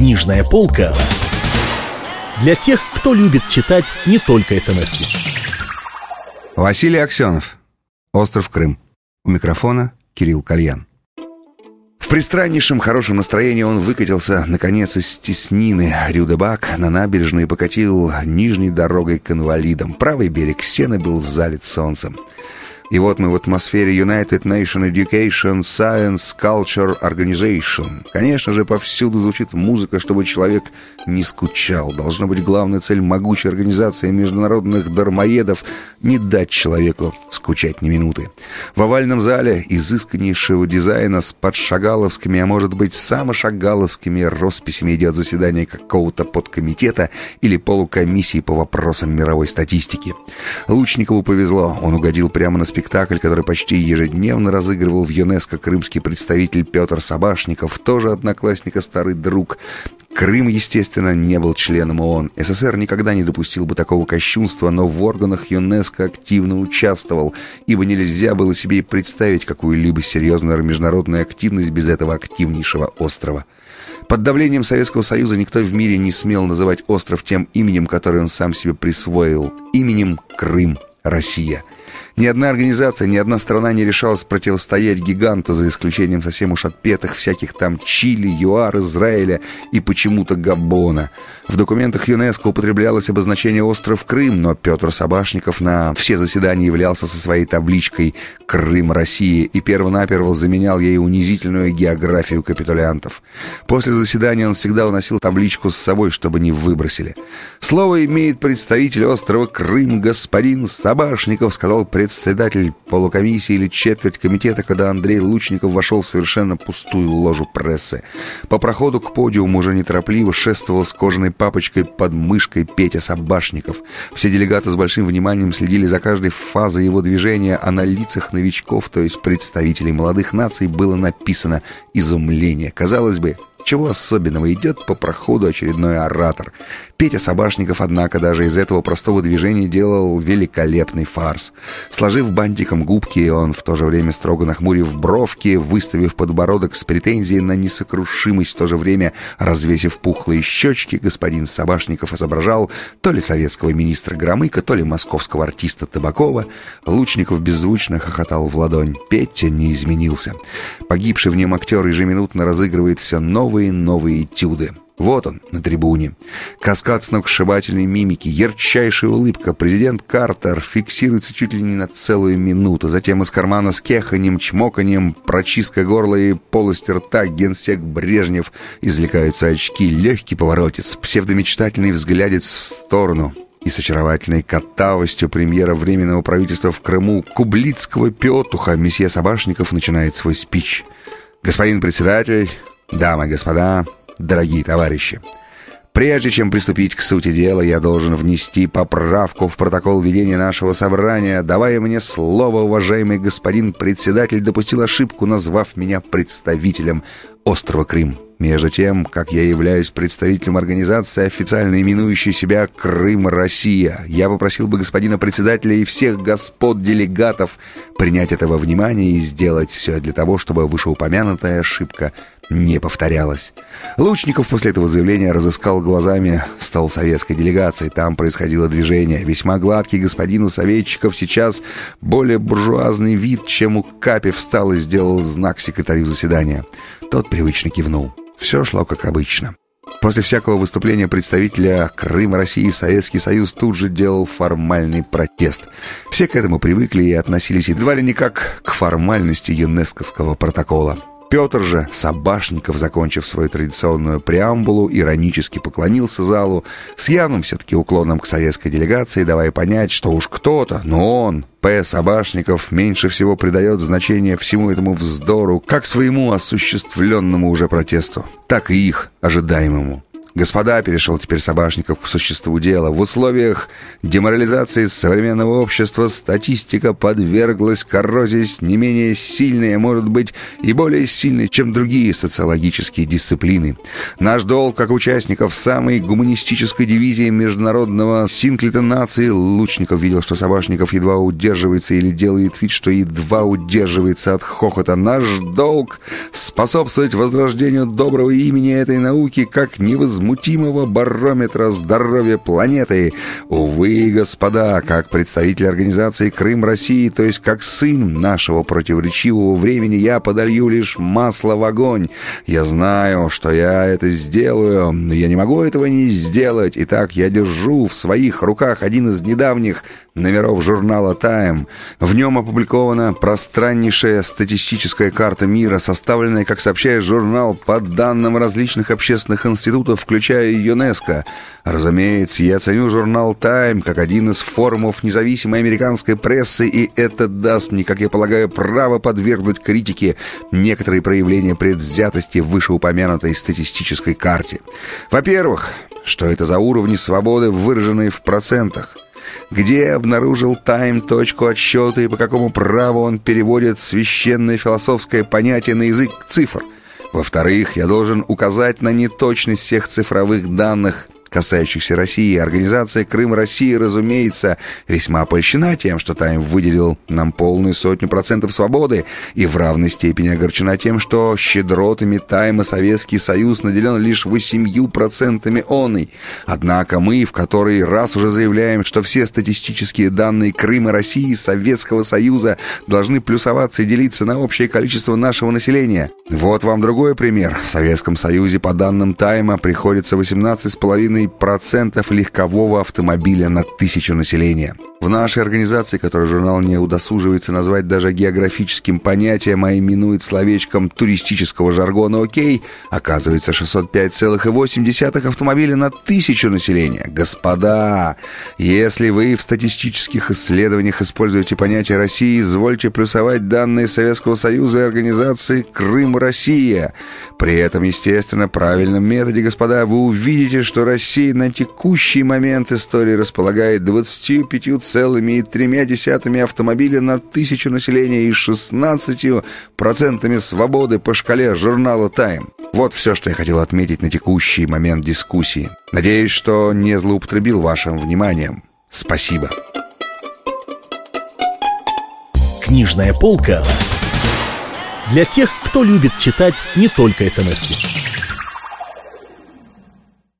Книжная полка для тех, кто любит читать не только смс -ки. Василий Аксенов. Остров Крым. У микрофона Кирилл Кальян. В пристраннейшем хорошем настроении он выкатился, наконец, из стеснины Рюдебак на набережную и покатил нижней дорогой к инвалидам. Правый берег Сены был залит солнцем. И вот мы в атмосфере United Nation Education Science Culture Organization. Конечно же, повсюду звучит музыка, чтобы человек не скучал. Должна быть главная цель могучей организации международных дармоедов — не дать человеку скучать ни минуты. В овальном зале изысканнейшего дизайна с подшагаловскими, а может быть, самошагаловскими росписями идет заседание какого-то подкомитета или полукомиссии по вопросам мировой статистики. Лучникову повезло, он угодил прямо на спектакль спектакль, который почти ежедневно разыгрывал в ЮНЕСКО крымский представитель Петр Собашников, тоже одноклассник старый друг. Крым, естественно, не был членом ООН. СССР никогда не допустил бы такого кощунства, но в органах ЮНЕСКО активно участвовал, ибо нельзя было себе и представить какую-либо серьезную международную активность без этого активнейшего острова. Под давлением Советского Союза никто в мире не смел называть остров тем именем, которое он сам себе присвоил, именем Крым, Россия – ни одна организация, ни одна страна не решалась противостоять гиганту, за исключением совсем уж отпетых всяких там Чили, ЮАР, Израиля и почему-то Габона. В документах ЮНЕСКО употреблялось обозначение «Остров Крым», но Петр Собашников на все заседания являлся со своей табличкой «Крым России» и перво-наперво заменял ей унизительную географию капитулянтов. После заседания он всегда уносил табличку с собой, чтобы не выбросили. «Слово имеет представитель острова Крым, господин Собашников», сказал председатель полукомиссии или четверть комитета, когда Андрей Лучников вошел в совершенно пустую ложу прессы. По проходу к подиуму уже неторопливо шествовал с кожаной папочкой под мышкой Петя Собашников. Все делегаты с большим вниманием следили за каждой фазой его движения, а на лицах новичков, то есть представителей молодых наций, было написано «изумление». Казалось бы, чего особенного идет по проходу очередной оратор. Петя Собашников, однако, даже из этого простого движения делал великолепный фарс. Сложив бантиком губки, он в то же время строго нахмурив бровки, выставив подбородок с претензией на несокрушимость, в то же время развесив пухлые щечки, господин Собашников изображал то ли советского министра Громыка, то ли московского артиста Табакова. Лучников беззвучно хохотал в ладонь. Петя не изменился. Погибший в нем актер ежеминутно разыгрывает все новое новые новые этюды. Вот он, на трибуне. Каскад сногсшибательной мимики, ярчайшая улыбка. Президент Картер фиксируется чуть ли не на целую минуту. Затем из кармана с кеханем, чмоканием, прочистка горла и полости рта генсек Брежнев извлекаются очки, легкий поворотец, псевдомечтательный взглядец в сторону и с очаровательной катавостью премьера Временного правительства в Крыму Кублицкого Петуха месье Собашников начинает свой спич. «Господин председатель, Дамы и господа, дорогие товарищи, прежде чем приступить к сути дела, я должен внести поправку в протокол ведения нашего собрания. Давая мне слово, уважаемый господин председатель допустил ошибку, назвав меня представителем острова Крым. Между тем, как я являюсь представителем организации, официально именующей себя «Крым Россия», я попросил бы господина председателя и всех господ делегатов принять это во внимание и сделать все для того, чтобы вышеупомянутая ошибка не повторялась. Лучников после этого заявления разыскал глазами стол советской делегации. Там происходило движение. Весьма гладкий господин у советчиков сейчас более буржуазный вид, чем у Капи встал и сделал знак секретарю заседания. Тот привычно кивнул. Все шло как обычно. После всякого выступления представителя Крыма России Советский Союз тут же делал формальный протест. Все к этому привыкли и относились едва ли не как к формальности ЮНЕСКовского протокола. Петр же, Собашников, закончив свою традиционную преамбулу, иронически поклонился залу, с явным все-таки уклоном к советской делегации, давая понять, что уж кто-то, но он, П. Собашников, меньше всего придает значение всему этому вздору, как своему осуществленному уже протесту, так и их ожидаемому. Господа, перешел теперь Собашников к существу дела. В условиях деморализации современного общества статистика подверглась коррозии не менее сильной, а может быть и более сильной, чем другие социологические дисциплины. Наш долг, как участников самой гуманистической дивизии международного синклита нации, Лучников видел, что Собашников едва удерживается или делает вид, что едва удерживается от хохота. Наш долг способствовать возрождению доброго имени этой науки как невозможно невозмутимого барометра здоровья планеты. Увы, господа, как представитель организации «Крым России», то есть как сын нашего противоречивого времени, я подолью лишь масло в огонь. Я знаю, что я это сделаю, но я не могу этого не сделать. Итак, я держу в своих руках один из недавних номеров журнала «Тайм». В нем опубликована пространнейшая статистическая карта мира, составленная, как сообщает журнал, по данным различных общественных институтов, включая ЮНЕСКО. Разумеется, я ценю журнал «Тайм» как один из форумов независимой американской прессы, и это даст мне, как я полагаю, право подвергнуть критике некоторые проявления предвзятости в вышеупомянутой статистической карте. Во-первых, что это за уровни свободы, выраженные в процентах – где обнаружил Тайм точку отсчета и по какому праву он переводит священное философское понятие на язык цифр. Во-вторых, я должен указать на неточность всех цифровых данных – касающихся России. Организация «Крым России», разумеется, весьма польщена тем, что Тайм выделил нам полную сотню процентов свободы и в равной степени огорчена тем, что щедротами Тайма Советский Союз наделен лишь восемью процентами оной. Однако мы в который раз уже заявляем, что все статистические данные Крыма России Советского Союза должны плюсоваться и делиться на общее количество нашего населения. Вот вам другой пример. В Советском Союзе по данным Тайма приходится 18,5 процентов легкового автомобиля на тысячу населения. В нашей организации, которую журнал не удосуживается назвать даже географическим понятием, а именует словечком туристического жаргона «Окей», оказывается 605,8 автомобиля на тысячу населения. Господа, если вы в статистических исследованиях используете понятие России, извольте плюсовать данные Советского Союза и организации «Крым-Россия». При этом, естественно, правильном методе, господа, вы увидите, что Россия на текущий момент истории располагает 25 целыми и тремя десятыми автомобиля на тысячу населения и 16 процентами свободы по шкале журнала «Тайм». Вот все, что я хотел отметить на текущий момент дискуссии. Надеюсь, что не злоупотребил вашим вниманием. Спасибо. Книжная полка для тех, кто любит читать не только смс -ки.